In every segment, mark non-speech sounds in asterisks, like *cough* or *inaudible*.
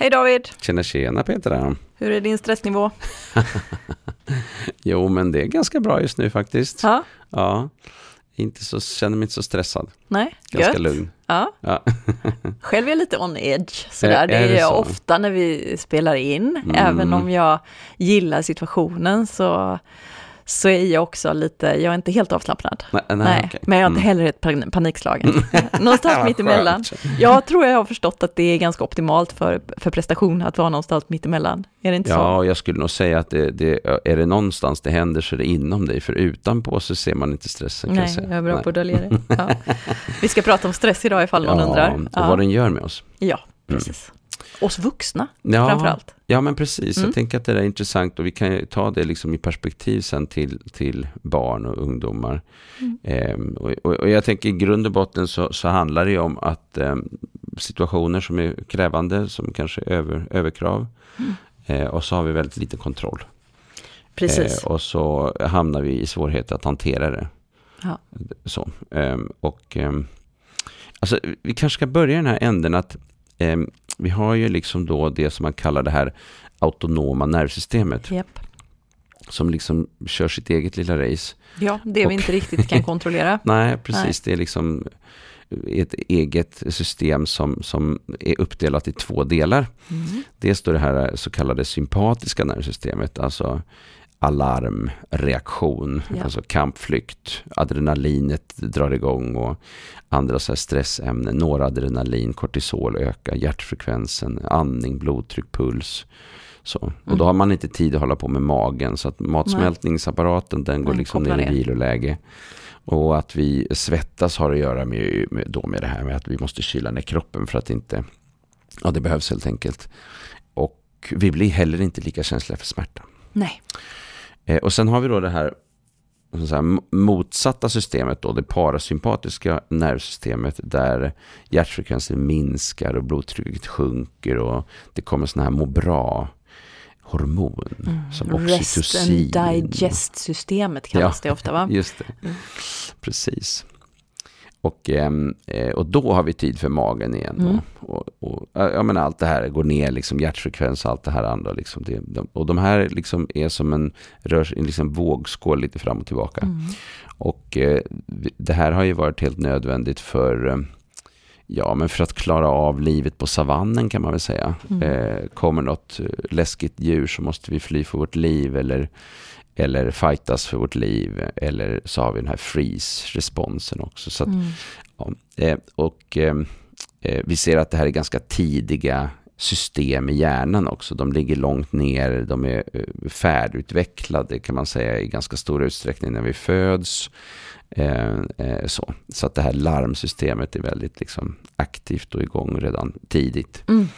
Hej David! Tjena tjena Petra! Hur är din stressnivå? *laughs* jo men det är ganska bra just nu faktiskt. Ja. Ja. Inte så, känner mig inte så stressad. Nej, Ganska gött. lugn. Ja. Ja. *laughs* Själv är jag lite on edge. Sådär. Är- det är det jag så? ofta när vi spelar in. Mm. Även om jag gillar situationen så, så är jag också lite, jag är inte helt avslappnad. Nej, nej, Nej, okej. men jag är inte Mm. heller ett pan- panikslagen. *laughs* *laughs* Någonstans Vad mitt emellan. skönt. Jag tror jag har förstått att det är ganska optimalt för, för prestation att vara någonstans mitt emellan. Är det inte så? Ja, jag skulle nog säga att det, det, är det någonstans det händer så är det inom dig. För utanpå så ser man inte stressen. Nej, jag, jag är bra Nej. på att dölja det. *laughs* Ja. Vi ska prata om stress idag ifall någon ja, undrar. och Ja. vad den gör med oss. ja, precis. Oss vuxna Ja, framförallt. Ja, men precis. Mm. Jag tänker att det där är intressant och vi kan ju ta det liksom i perspektiv sen till, till barn och ungdomar. Mm. Ehm, och, och, och jag tänker i grund och botten så, så handlar det ju om att ehm, situationer som är krävande, som kanske är över, överkrav, Mm. eh, och så har vi väldigt lite kontroll. Precis. Eh, och så hamnar vi i svårigheter att hantera det. Ja. Så, ehm, och ehm, alltså, vi kanske ska börja i den här änden att ehm, vi har ju liksom då det som man kallar det här autonoma nervsystemet Japp. som liksom kör sitt eget lilla race. Ja, det vi Och- inte riktigt kan *laughs* kontrollera. Nej, precis. Det är liksom ett eget system som, som är uppdelat i två delar. Mm. Dels då det här så kallade sympatiska nervsystemet, alltså alarm, reaktion, Ja. alltså kampflykt, adrenalinet drar igång och andra så här stressämnen, noradrenalin, kortisol ökar, hjärtfrekvensen, andning, blodtryck, puls. Så. Och Mm. då har man inte tid att hålla på med magen, så att matsmältningsapparaten den går liksom ner i viloläge. Och att vi svettas har att göra med, med, då med det här med att vi måste kyla ner kroppen för att inte, ja det behövs helt enkelt. Och vi blir heller inte lika känsliga för smärta. Nej. Eh, och sen har vi då det här, m- motsatta systemet, då, det parasympatiska nervsystemet där hjärtfrekvensen minskar och blodtrycket sjunker och det kommer sådana här må bra hormon som Mm. Rest oxytocin. and digest-systemet kallas det ofta va? *laughs* Just det, Mm. precis. Och, ehm, eh, och då har vi tid för magen igen. Mm. Och, och, ja, menar, allt det här går ner, liksom hjärtfrekvens och allt det här andra. Liksom, det, de, och de här liksom är som en, rör, en liksom vågskål lite fram och tillbaka. Mm. Och eh, det här har ju varit helt nödvändigt för, eh, ja, men för att klara av livet på savannen kan man väl säga. Mm. Eh, kommer något läskigt djur så måste vi fly för vårt liv eller, eller fightas för vårt liv. Eller så har vi den här freeze-responsen också. Så att, Mm. ja, eh, och eh, eh, vi ser att det här är ganska tidiga system i hjärnan också. De ligger långt ner, de är eh, färdigutvecklade kan man säga i ganska stor utsträckning när vi föds. Eh, eh, så. så att det här larmsystemet är väldigt liksom, aktivt och igång redan tidigt. Mm.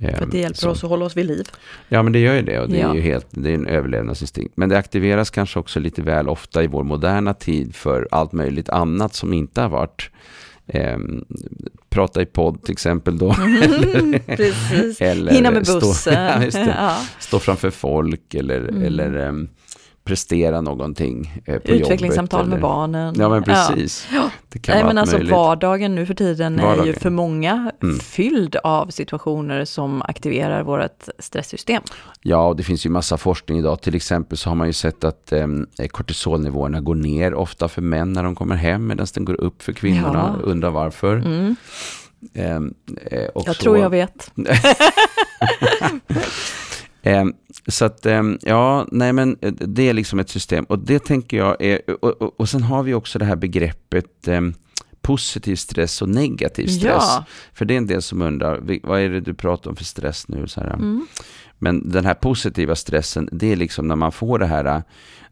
För att det hjälper så. oss att hålla oss vid liv. Ja, men det gör ju det och det Ja. är ju helt, det är en överlevnadsinstinkt. Men det aktiveras kanske också lite väl ofta i vår moderna tid för allt möjligt annat som inte har varit eh, prata i podd till exempel då. *laughs* Mm, precis. Eller Hinna med stå- bussen. *laughs* Ja, just det. *laughs* Ja. Stå framför folk eller, Mm. eller ehm, prestera någonting eh, på Utvecklingssamtal jobbet. med eller- barnen. Ja, men precis. Ja. Det kan Nej vara men allt alltså möjligt. vardagen nu för tiden är ju Vardagen. för många Mm. fylld av situationer som aktiverar vårt stresssystem. Ja, och det finns ju massa forskning idag. Till exempel så har man ju sett att eh, kortisolnivåerna går ner ofta för män när de kommer hem medan den går upp för kvinnorna. Ja. Undrar varför. Mm. Ehm, eh, Jag så- tror jag vet. *laughs* *laughs* Så att, ehm, ja, nej men eh, det är liksom ett system. Och det tänker jag är, och, och, och sen har vi också det här begreppet ehm, positiv stress och negativ stress. Ja. För det är en del som undrar, vad är det du pratar om för stress nu? Så Mm. Men den här positiva stressen, det är liksom när man får det här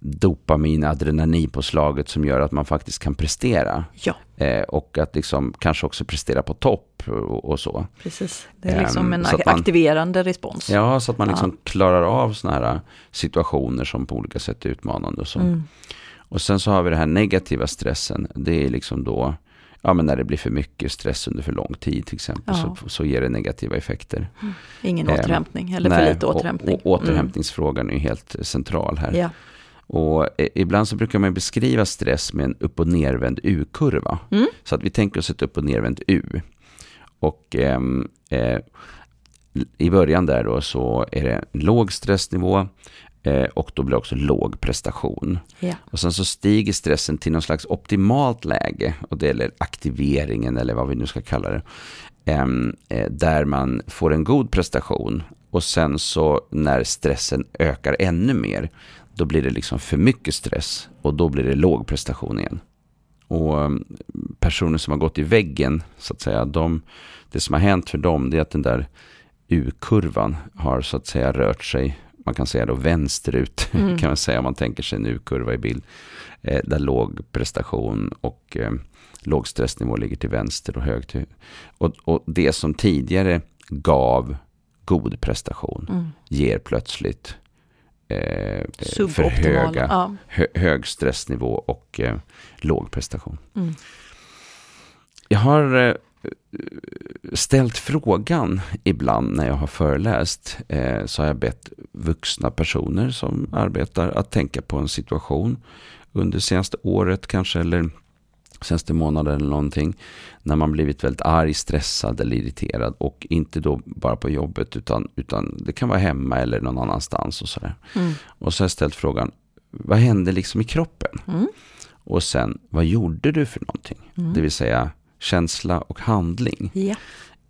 dopamin, adrenalinpåslaget som gör att man faktiskt kan prestera. Ja, Eh, och att liksom kanske också prestera på topp och, och så. precis. Det är liksom Ehm, en så att man- aktiverande respons. Ja, så att man Ja. liksom klarar av sådana här äh, situationer som på olika sätt är utmanande och så. Mm. Och sen så har vi den här negativa stressen. Det är liksom då, ja men när det blir för mycket stress under för lång tid till exempel, Ja. så, så ger det negativa effekter. Ingen Ehm, återhämtning, eller för Nej, lite återhämtning. Och, och återhämtningsfrågan är ju helt central här. Mm. Ja. Och eh, ibland så brukar man beskriva stress med en upp och nervänd U-kurva. Mm. Så att vi tänker oss ett upp och nervänt U. Och ehm, eh, i början där då så är det låg stressnivå eh, och då blir det också låg prestation. Ja. Och sen så stiger stressen till någon slags optimalt läge och det gäller aktiveringen eller vad vi nu ska kalla det. Ehm, eh, där man får en god prestation och sen så när stressen ökar ännu mer då blir det liksom för mycket stress och då blir det låg prestation igen. Och um, personer som har gått i väggen, så att säga, de, det som har hänt för dem det är att den där U-kurvan har så att säga rört sig, man kan säga då vänsterut, *laughs* mm. kan man säga om man tänker sig en U-kurva i bild, eh, där låg prestation och eh, låg stressnivå ligger till vänster och hög till och, och det som tidigare gav god prestation mm. ger plötsligt eh, för höga, ja. hö, hög stressnivå och eh, låg prestation. Mm. Jag har eh, ställt frågan ibland när jag har föreläst. Eh, så har jag bett vuxna personer som arbetar att tänka på en situation under senaste året kanske eller senaste månaden eller någonting. När man blivit väldigt arg, stressad eller irriterad. Och inte då bara på jobbet utan, utan det kan vara hemma eller någon annanstans. Och sådär. Mm. Och så har jag ställt frågan, vad hände liksom i kroppen? Mm. Och sen, vad gjorde du för någonting? Mm. Det vill säga känsla och handling. Ja.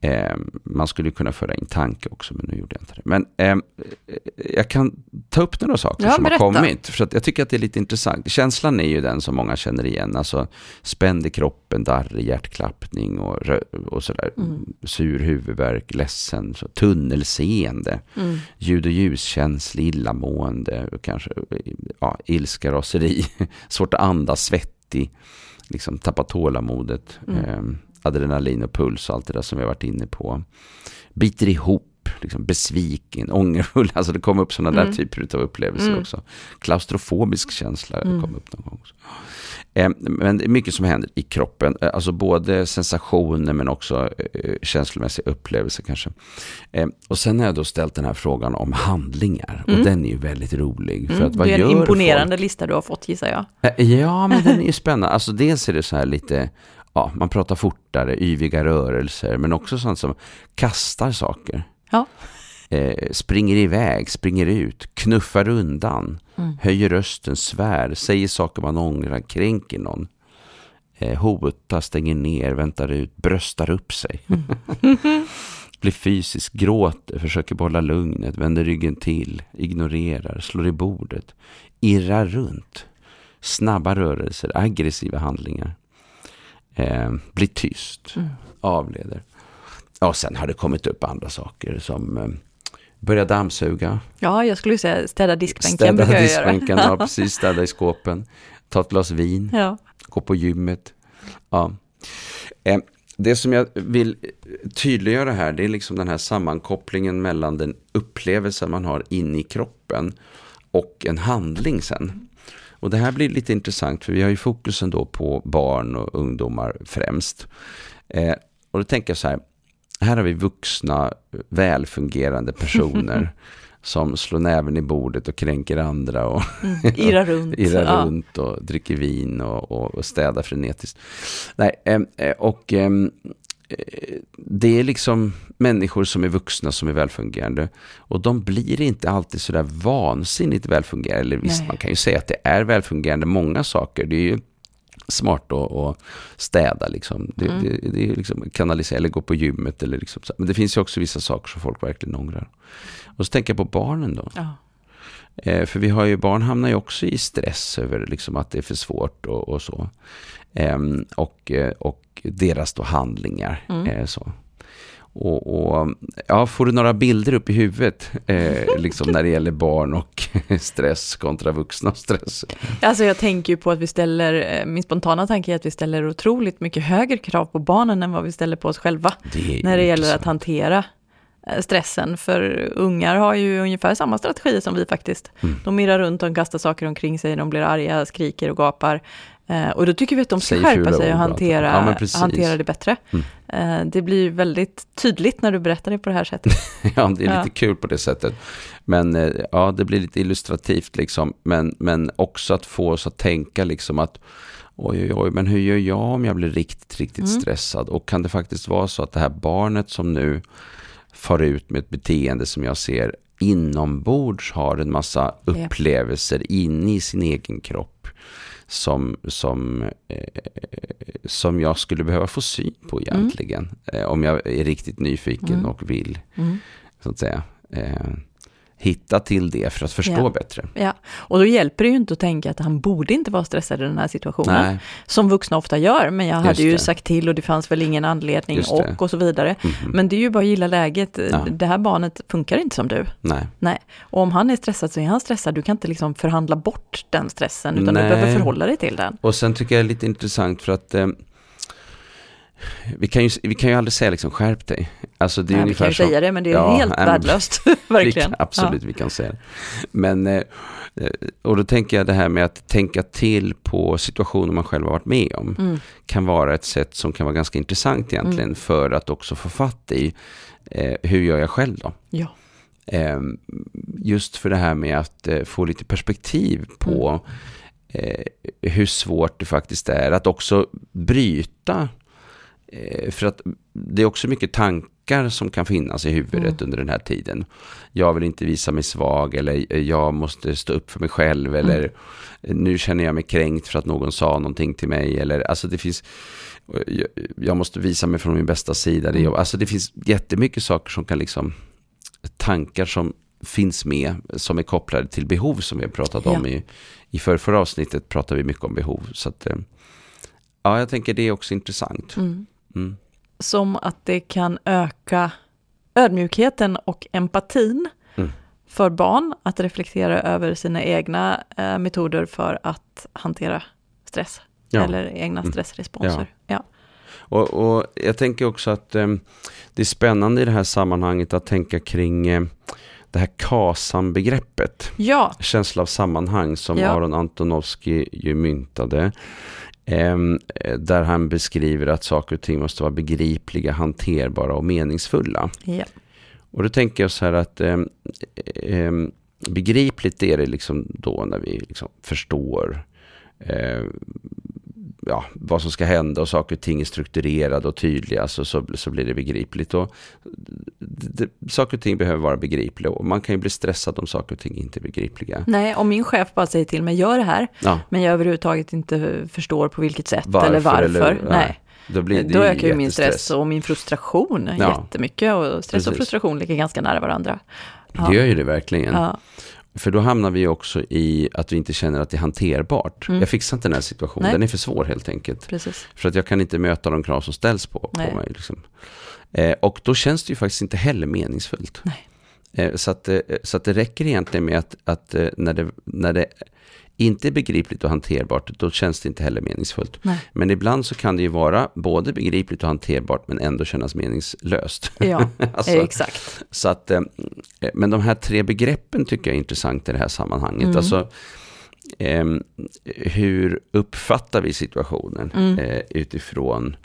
Eh, man skulle kunna föra in tanke också, men nu gjorde jag inte det. Men eh, jag kan ta upp några saker ja, som berätta. har kommit, för att jag tycker att det är lite intressant. Känslan är ju den som många känner igen, alltså spänd i kroppen, darrig hjärtklappning och, och sådär. Mm. Sur huvudvärk, ledsen, så, tunnelseende, mm. ljud och ljuskänslig, illamående, kanske ja, ilska, raseri, *laughs* svårt att andas, svettig, liksom tappa tålamodet. Mm. Eh, adrenalin och puls och allt det där som vi har varit inne på. Biter ihop, liksom besviken, ångerfull. *laughs* Alltså det kom upp sådana mm. där typer av upplevelser mm. också. Klaustrofobisk känsla mm. kom upp någon gång också. Eh, men det är mycket som händer i kroppen. Eh, alltså både sensationer men också eh, känslomässiga upplevelser kanske. Eh, och sen har jag då ställt den här frågan om handlingar. Och mm. den är ju väldigt rolig. För mm. att vad det är en imponerande folk? lista du har fått gissar jag. Ja, men den är ju spännande. Alltså dels är det så här lite ja, man pratar fortare, yviga rörelser, men också sånt som kastar saker. Ja. Eh, springer iväg, springer ut, knuffar undan, mm. höjer rösten, svär, säger saker man ångrar, kränker någon. Eh, hotar, stänger ner, väntar ut, bröstar upp sig. Mm. *laughs* Blir fysisk, gråter, försöker behålla lugnet, vänder ryggen till, ignorerar, slår i bordet, irrar runt. Snabba rörelser, aggressiva handlingar eh, blir tyst, mm. avleder. Ja, sen har det kommit upp andra saker som eh, börja dammsuga. Ja, jag skulle säga städa diskbänken. Städa diskbänken, ja *laughs* precis, städa i skåpen. Ta ett glas vin, ja. gå på gymmet. Ja. Eh, det som jag vill tydliggöra här, det är liksom den här sammankopplingen mellan den upplevelse man har in i kroppen och en handling sen. Och det här blir lite intressant för vi har ju fokusen då på barn och ungdomar främst. Eh, och då tänker jag så här, här har vi vuxna välfungerande personer *laughs* som slår näven i bordet och kränker andra och mm, irrar *laughs* runt, irrar ja. runt och dricker vin och, och, och städar frenetiskt. Nej, eh, och eh, det är liksom människor som är vuxna som är välfungerande. Och de blir inte alltid sådär vansinnigt välfungerande. Eller visst, Nej. man kan ju säga att det är välfungerande många saker. Det är ju smart att, städa liksom. Det, mm. det, det, är liksom kanalisera eller gå på gymmet. Eller liksom, men det finns ju också vissa saker som folk verkligen ångrar. Och så tänker jag på barnen då. Ja. Eh, för vi har ju, barn hamnar ju också i stress över liksom att det är för svårt och, och så. Eh, och, och deras då handlingar. Mm. Eh, så. Och, och, ja, får du några bilder upp i huvudet eh, *laughs* liksom när det gäller barn och *laughs* stress kontra vuxna och stress? Alltså jag tänker ju på att vi ställer, eh, min spontana tanke är att vi ställer otroligt mycket högre krav på barnen än vad vi ställer på oss själva. När det gäller att hantera stressen, för ungar har ju ungefär samma strategi som vi faktiskt. Mm. De irrar runt, de kastar saker omkring sig, de blir arga, skriker och gapar. Eh, och då tycker vi att de ska Säg skärpa sig och hantera, ja, hantera det bättre. Mm. Eh, det blir väldigt tydligt när du berättar det på det här sättet. *laughs* ja, det är ja. lite kul på det sättet. Men eh, ja, det blir lite illustrativt liksom. Men, men också att få oss att tänka liksom att oj, oj, oj, men hur gör jag om jag blir riktigt, riktigt mm. stressad? Och kan det faktiskt vara så att det här barnet som nu far ut med ett beteende som jag ser inombords har en massa upplevelser yeah. inne i sin egen kropp som, som, eh, som jag skulle behöva få syn på egentligen. Mm. Eh, om jag är riktigt nyfiken mm. och vill, mm. så att säga. Eh, hitta till det för att förstå ja. bättre. Ja, och då hjälper det ju inte att tänka att han borde inte vara stressad i den här situationen. Nej. Som vuxna ofta gör, men jag hade ju det. sagt till och det fanns väl ingen anledning och och så vidare. Mm -hmm. Men det är ju bara att gilla läget. Ja. Det här barnet funkar inte som du. Nej. Nej. Och om han är stressad så är han stressad. Du kan inte liksom förhandla bort den stressen, utan Nej. du behöver förhålla dig till den. Och sen tycker jag det är lite intressant för att eh, vi kan, ju, vi kan ju aldrig säga liksom skärp dig. Alltså det är Nej, vi kan ju säga det, men det är ja, helt värdelöst. *laughs* Verkligen. Kan, absolut, ja. vi kan säga det. Men, eh, och då tänker jag det här med att tänka till på situationer man själv har varit med om. Mm. Kan vara ett sätt som kan vara ganska intressant egentligen mm. för att också få fatt i eh, hur gör jag själv då? Ja. Eh, just för det här med att eh, få lite perspektiv på mm. Eh, hur svårt det faktiskt är att också bryta Eh, för att det är också mycket tankar som kan finnas i huvudet mm. under den här tiden. Jag vill inte visa mig svag eller jag måste stå upp för mig själv eller mm. nu känner jag mig kränkt för att någon sa någonting till mig eller alltså det finns jag måste visa mig från min bästa sida. Mm. Alltså det finns jättemycket saker som kan liksom tankar som finns med som är kopplade till behov som vi har pratat ja. om i, i förra avsnittet pratar vi mycket om behov. Så att, eh, ja, jag tänker det är också intressant. Mm. Mm. Som att det kan öka ödmjukheten och empatin mm. för barn att reflektera över sina egna eh, metoder för att hantera stress. Ja. Eller egna mm. stressresponser. Ja. ja. Och, och, jag tänker också att eh, det är spännande i det här sammanhanget att tänka kring eh, det här KASAM-begreppet. Ja. Känsla av sammanhang som ja. Aron Antonovsky ju myntade. Ehm, där han beskriver att saker och ting måste vara begripliga, hanterbara och meningsfulla. Ja. Och då tänker jag så här att eh, eh, begripligt är det liksom då när vi liksom förstår eh, ja, vad som ska hända och saker och ting är strukturerade och tydliga så, så, så blir det begripligt. Och det, saker och ting behöver vara begripliga och man kan ju bli stressad om saker och ting inte är begripliga. Nej, om min chef bara säger till mig, gör det här, ja. men jag överhuvudtaget inte förstår på vilket sätt varför, eller varför. Eller, nej. Då, blir det Då ökar ju min stress och min frustration ja. jättemycket. Och stress Precis. och frustration ligger ganska nära varandra. Ja. Det gör ju det verkligen. Ja. För då hamnar vi också i att vi inte känner att det är hanterbart. Mm. Jag fixar inte den här situationen, Nej. den är för svår helt enkelt. Precis. För att jag kan inte möta de krav som ställs på, på mig. Liksom. Eh, och då känns det ju faktiskt inte heller meningsfullt. Eh, så, att, eh, så att det räcker egentligen med att, att eh, när, det, när det inte är begripligt och hanterbart, då känns det inte heller meningsfullt. Nej. Men ibland så kan det ju vara både begripligt och hanterbart, men ändå kännas meningslöst. Ja, *laughs* alltså, exakt. Så att, eh, men de här tre begreppen tycker jag är intressant i det här sammanhanget. Mm. Alltså, eh, hur uppfattar vi situationen mm. eh, utifrån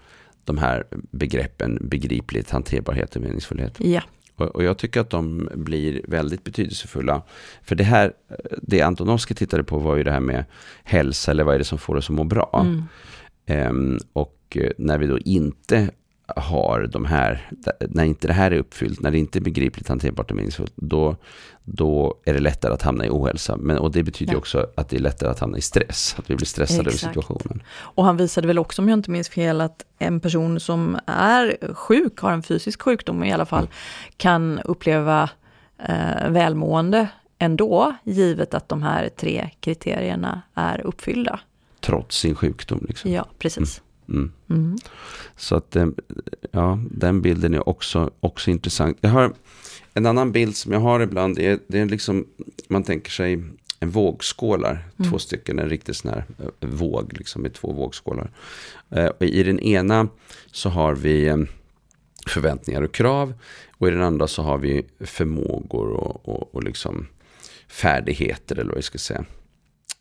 de här begreppen begripligt, hanterbarhet och meningsfullhet? Ja. Och, jag tycker att de blir väldigt betydelsefulla. För det här, det Antonovsky tittade på var ju det här med hälsa, eller vad är det som får oss att må bra? Mm. Um, och när vi då inte har de här, när inte det här är uppfyllt, när det inte är begripligt, hanterbart och meningsfullt, då, då är det lättare att hamna i ohälsa. Men, och det betyder ja. också att det är lättare att hamna i stress, att vi blir stressade Exakt. över situationen. Och han visade väl också, om jag inte minns fel, att en person som är sjuk, har en fysisk sjukdom i alla fall, mm. kan uppleva eh, välmående ändå, givet att de här tre kriterierna är uppfyllda. Trots sin sjukdom? Liksom. Ja, precis. Mm. Mm. Mm. Så att, eh, ja, den bilden är också, också intressant. Jag har en annan bild som jag har ibland, det är, det är liksom, man tänker sig en vågskålar, mm. två stycken, en riktig sån här eh, våg, liksom med två vågskålar. Eh, och I den ena så har vi förväntningar och krav, och i den andra så har vi förmågor och, och, och liksom färdigheter, eller vad vi ska säga.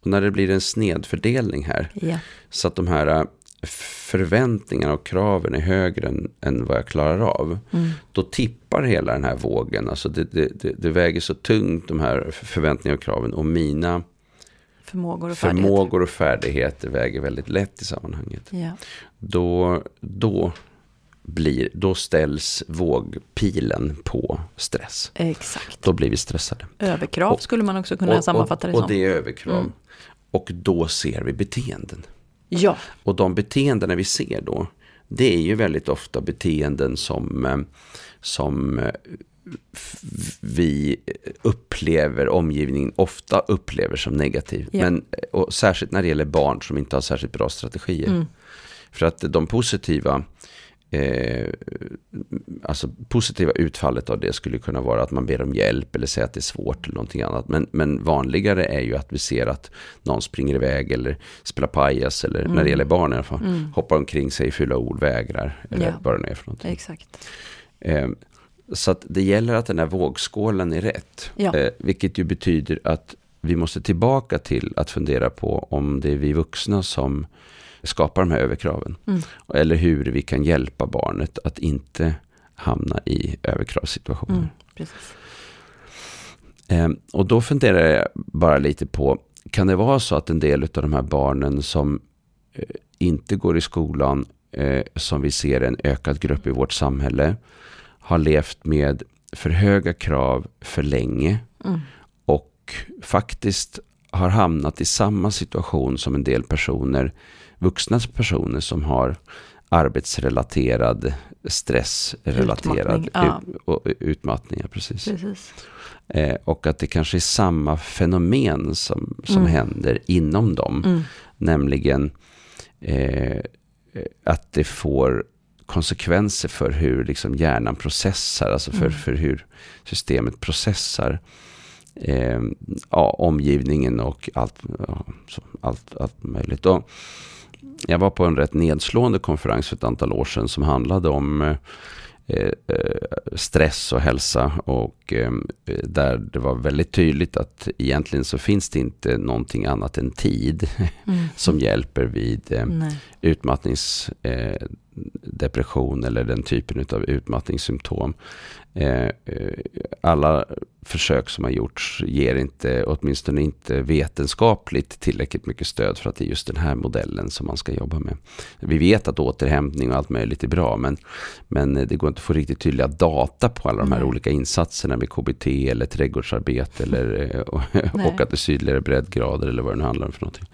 Och när det blir en snedfördelning här, yeah. så att de här förväntningarna och kraven är högre än, än vad jag klarar av. Mm. Då tippar hela den här vågen. Alltså det, det, det, det, väger så tungt de här förväntningarna och kraven. Och mina förmågor och, förmågor och färdigheter väger väldigt lätt i sammanhanget. Ja. Då, då blir, då ställs vågpilen på stress. Exakt. Då blir vi stressade. Överkrav och, skulle man också kunna och, sammanfatta det som. Och det är överkrav. Mm. Och då ser vi beteenden. Ja. Och de beteenden vi ser då, det är ju väldigt ofta beteenden som, eh, som eh, vi upplever, omgivningen ofta upplever som negativ. Ja. Men, och särskilt när det gäller barn som inte har särskilt bra strategier. Mm. För att de positiva Eh, alltså positiva utfallet av det skulle kunna vara att man ber om hjälp eller säger att det är svårt eller någonting annat. Men, men vanligare är ju att vi ser att någon springer iväg eller spelar pajas eller mm. när det gäller barn i alla fall. Mm. Hoppar omkring sig, fylla ord, vägrar eller ja. vad det är för någonting. Exakt. Eh, så att det gäller att den här vågskålen är rätt. Ja. Eh, vilket ju betyder att vi måste tillbaka till att fundera på om det är vi vuxna som skapar de här överkraven. Mm. Eller hur vi kan hjälpa barnet att inte hamna i överkravssituationer. Mm, eh, och då funderar jag bara lite på, kan det vara så att en del av de här barnen som eh, inte går i skolan, eh, som vi ser en ökad grupp i vårt samhälle, har levt med för höga krav för länge mm. och faktiskt har hamnat i samma situation som en del personer vuxna personer som har arbetsrelaterad, stressrelaterad Utmattning, ja. ut, utmattningar. Precis. precis. Eh, och att det kanske är samma fenomen som, som mm. händer inom dem. Mm. Nämligen eh, att det får konsekvenser för hur liksom hjärnan processar, alltså för, mm. för hur systemet processar eh, ja, omgivningen och allt, ja, allt, allt möjligt. Och, jag var på en rätt nedslående konferens för ett antal år sedan som handlade om eh, eh, stress och hälsa och eh, där det var väldigt tydligt att egentligen så finns det inte någonting annat än tid mm. *laughs* som hjälper vid utmattningsdepression eller den typen av utmattningssymptom. Alla försök som har gjorts ger inte, åtminstone inte vetenskapligt tillräckligt mycket stöd för att det är just den här modellen som man ska jobba med. Vi vet att återhämtning och allt möjligt är bra, men, men det går inte att få riktigt tydliga data på alla de här Nej. olika insatserna med KBT eller trädgårdsarbete eller eh, *laughs* åka till sydligare breddgrader eller vad det nu handlar om för någonting.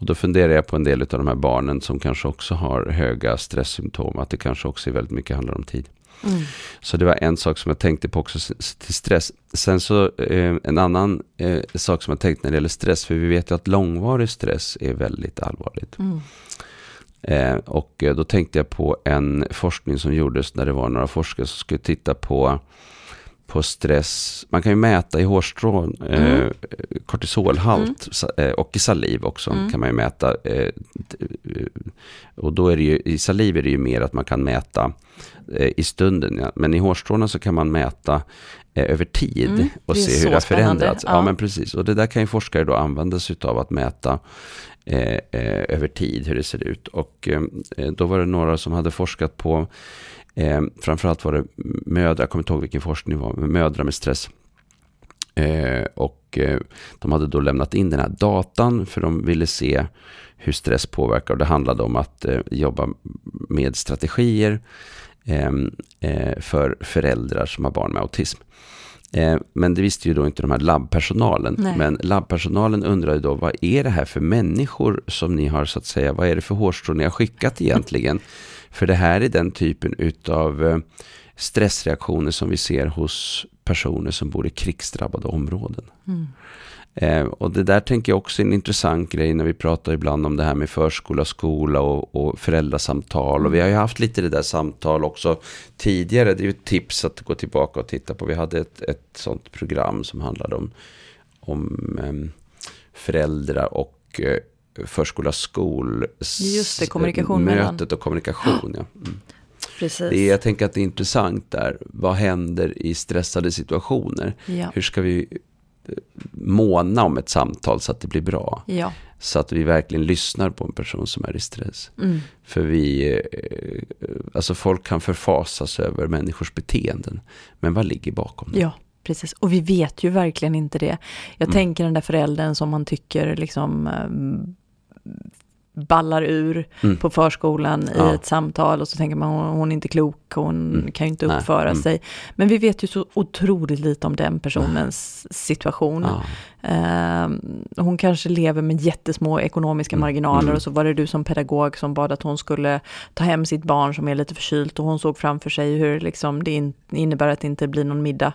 Och då funderar jag på en del av de här barnen som kanske också har höga stresssymptom, att det kanske också är väldigt mycket handlar om tid. Mm. Så det var en sak som jag tänkte på också till stress. Sen så eh, en annan eh, sak som jag tänkte när det gäller stress, för vi vet ju att långvarig stress är väldigt allvarligt. Mm. Eh, och eh, då tänkte jag på en forskning som gjordes när det var några forskare som skulle titta på på stress. Man kan ju mäta i hårstrån eh, mm. eh, kortisolhalt mm. och i saliv också mm. kan man ju mäta. Eh, och då är det ju, i saliv är det ju mer att man kan mäta eh, i stunden. Ja. Men i hårstråna så kan man mäta eh, över tid mm. och se hur det har förändrats. Ja. ja. men precis. Och det där kan ju forskare då använda sig av att mäta eh, över tid hur det ser ut. Och då var det några som hade forskat på Eh, framförallt var det mödrar, jag kommer inte ihåg vilken forskning det var, men mödrar med stress. Eh, och eh, de hade då lämnat in den här datan för de ville se hur stress påverkar. Och det handlade om att eh, jobba med strategier ehm, eh, för föräldrar som har barn med autism. Eh, men det visste ju då inte de här labbpersonalen. Nej. Men labbpersonalen undrade då, vad är det här för människor som ni har så att säga, vad är det för hårstrån ni har skickat egentligen? För det här är den typen utav eh, stressreaktioner som vi ser hos personer som bor i krigsdrabbade områden. Mm. Eh, och det där tänker jag också är en intressant grej när vi pratar ibland om det här med förskola, skola och, och föräldrasamtal. Och vi har ju haft lite det där samtal också tidigare. Det är ju ett tips att gå tillbaka och titta på. Vi hade ett, ett sånt program som handlade om, om eh, föräldrar och eh, förskola skol Just det, kommunikation mötet och kommunikation. Ja. Mm. Precis. Det är, jag tänker att det är intressant där. Vad händer i stressade situationer? Ja. Hur ska vi eh, måna om ett samtal så att det blir bra? Ja. Så att vi verkligen lyssnar på en person som är i stress. Mm. För vi, eh, alltså folk kan förfasas över människors beteenden. Men vad ligger bakom det? Ja. Precis, och vi vet ju verkligen inte det. Jag mm. tänker den där föräldern som man tycker liksom ballar ur mm. på förskolan ja. i ett samtal och så tänker man hon är inte klok, hon mm. kan ju inte uppföra Nej. Mm. sig. Men vi vet ju så otroligt lite om den personens situation. Ja. Uh, hon kanske lever med jättesmå ekonomiska mm. marginaler mm. och så var det du som pedagog som bad att hon skulle ta hem sitt barn som är lite förkylt och hon såg framför sig hur liksom det in, innebär att det inte blir någon middag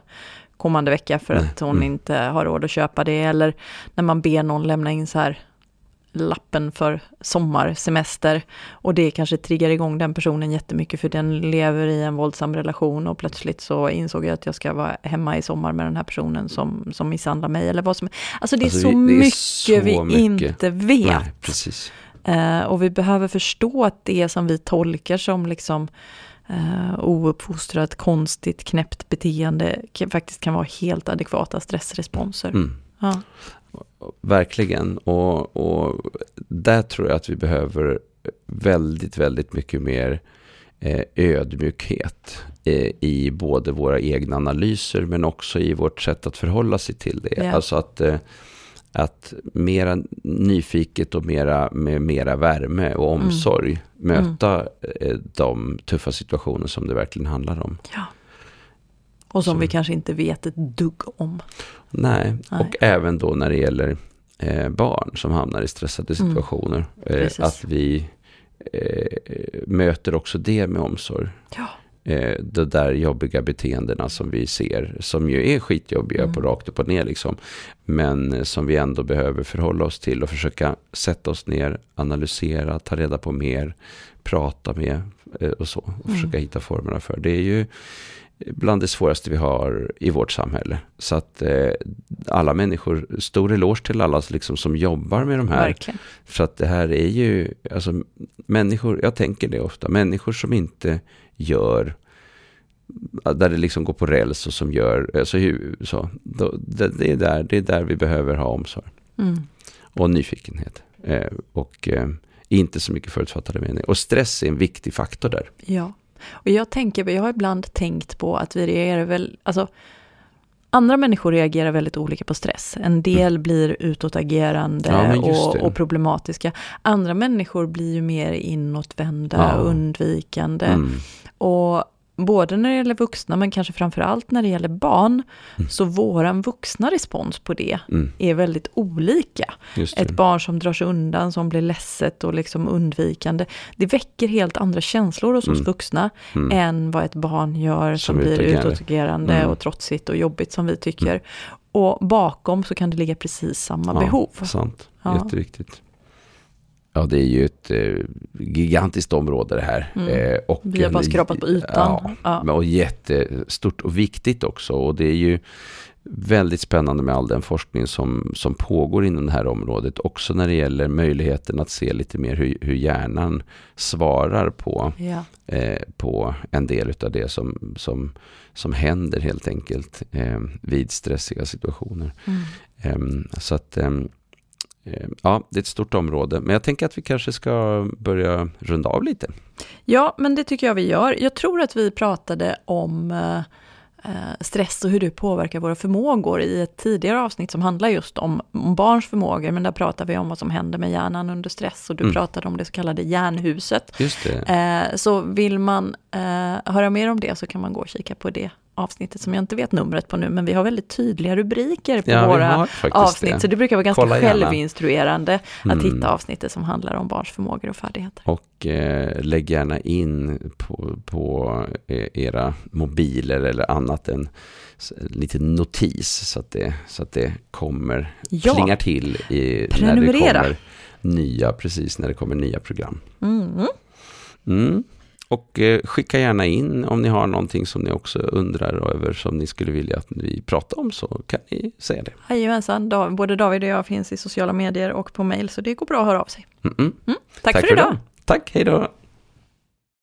kommande vecka för att hon mm. inte har råd att köpa det. Eller när man ber någon lämna in så här lappen för sommarsemester och det kanske triggar igång den personen jättemycket för den lever i en våldsam relation och plötsligt så insåg jag att jag ska vara hemma i sommar med den här personen som, som misshandlar mig eller vad som Alltså det är, alltså, så, det är mycket så vi mycket. inte vet. Nej, precis. Uh, och vi behöver förstå att det som vi tolkar som liksom uh, ouppfostrat, konstigt, knäppt beteende faktiskt kan vara helt adekvata stressresponser. Mm. Ja. Verkligen. Och, och där tror jag att vi behöver väldigt, väldigt mycket mer eh, ödmjukhet eh, i både våra egna analyser men också i vårt sätt att förhålla sig till det. Ja. Alltså att, eh, att mera nyfiket och mera, med mera värme och mm. omsorg mm. möta mm. de tuffa situationer som det verkligen handlar om. Ja. Och som Så. vi kanske inte vet ett dugg om. Nej, Nej. och även då när det gäller eh, barn som hamnar i stressade mm. situationer. Mm. Eh, att vi eh, möter också det med omsorg. Ja. Eh, de där jobbiga beteendena som vi ser, som ju är skitjobbiga mm. på rakt upp och ner liksom. Men som vi ändå behöver förhålla oss till och försöka sätta oss ner, analysera, ta reda på mer, prata med eh, och så. Och mm. försöka hitta formerna för. Det är ju bland det svåraste vi har i vårt samhälle. Så att eh, alla människor, stor eloge till alla liksom, som jobbar med de här. Verkligen. För att det här är ju, alltså människor, jag tänker det ofta, människor som inte gör där det liksom går på räls och som gör, alltså, så, då, det, det, är där, det är där vi behöver ha omsorg. Mm. Och nyfikenhet. Eh, och eh, inte så mycket förutfattade meningar. Och stress är en viktig faktor där. Ja. Och jag tänker, jag har ibland tänkt på att vi reagerar väl, alltså andra människor reagerar väldigt olika på stress. En del mm. blir utåtagerande ja, och, och, problematiska. Andra människor blir ju mer inåtvända, ja. undvikande. Mm. Och både när det gäller vuxna men kanske framförallt när det gäller barn, mm. så våran vuxna respons på det mm. är väldigt olika. Ett barn som drar sig undan, som blir ledset och liksom undvikande, det väcker helt andra känslor hos mm. oss vuxna mm. än vad ett barn gör som, som blir utåtagerande mm. och trotsigt och jobbigt som vi tycker. Mm. Och bakom så kan det ligga precis samma ja, behov. Sant, ja. jätteviktigt. Ja, det är ju ett eh, gigantiskt område det här. Mm. Eh, och Vi har bara skrapat på ytan. Ja, ja. Och jättestort och viktigt också. Och det är ju väldigt spännande med all den forskning som, som pågår inom det här området. Också när det gäller möjligheten att se lite mer hur, hur hjärnan svarar på, ja. eh, på en del av det som, som, som händer helt enkelt eh, vid stressiga situationer. Mm. Ehm, så att ehm, Eh, ja, det är ett stort område, men jag tänker att vi kanske ska börja runda av lite. Ja, men det tycker jag vi gör. Jag tror att vi pratade om eh, eh, stress och hur det påverkar våra förmågor i ett tidigare avsnitt som handlar just om, om barns förmågor, men där pratar vi om vad som händer med hjärnan under stress och du mm. pratade om det så kallade hjärnhuset. Just det. så vill man höra mer om det så kan man gå och kika på det avsnittet som jag inte vet numret på nu, men vi har väldigt tydliga rubriker på ja, våra avsnitt. Det. Så det brukar vara ganska Kolla självinstruerande mm. att hitta avsnittet som handlar om barns förmågor och färdigheter. Och eh, lägg gärna in på, på eh, era mobiler eller annat en liten notis så att det, så att det kommer, ja. plingar till i, när det kommer nya, precis när det kommer nya program. Mm. Mm. Och eh, skicka gärna in om ni har någonting som ni också undrar över som ni skulle vilja att vi pratar om så kan ni säga det. Jajamensan, både David och jag finns i sociala medier och på mail så det går bra att höra av sig. Mm -mm. Mm, tack, tack, för idag. Tack, hej då.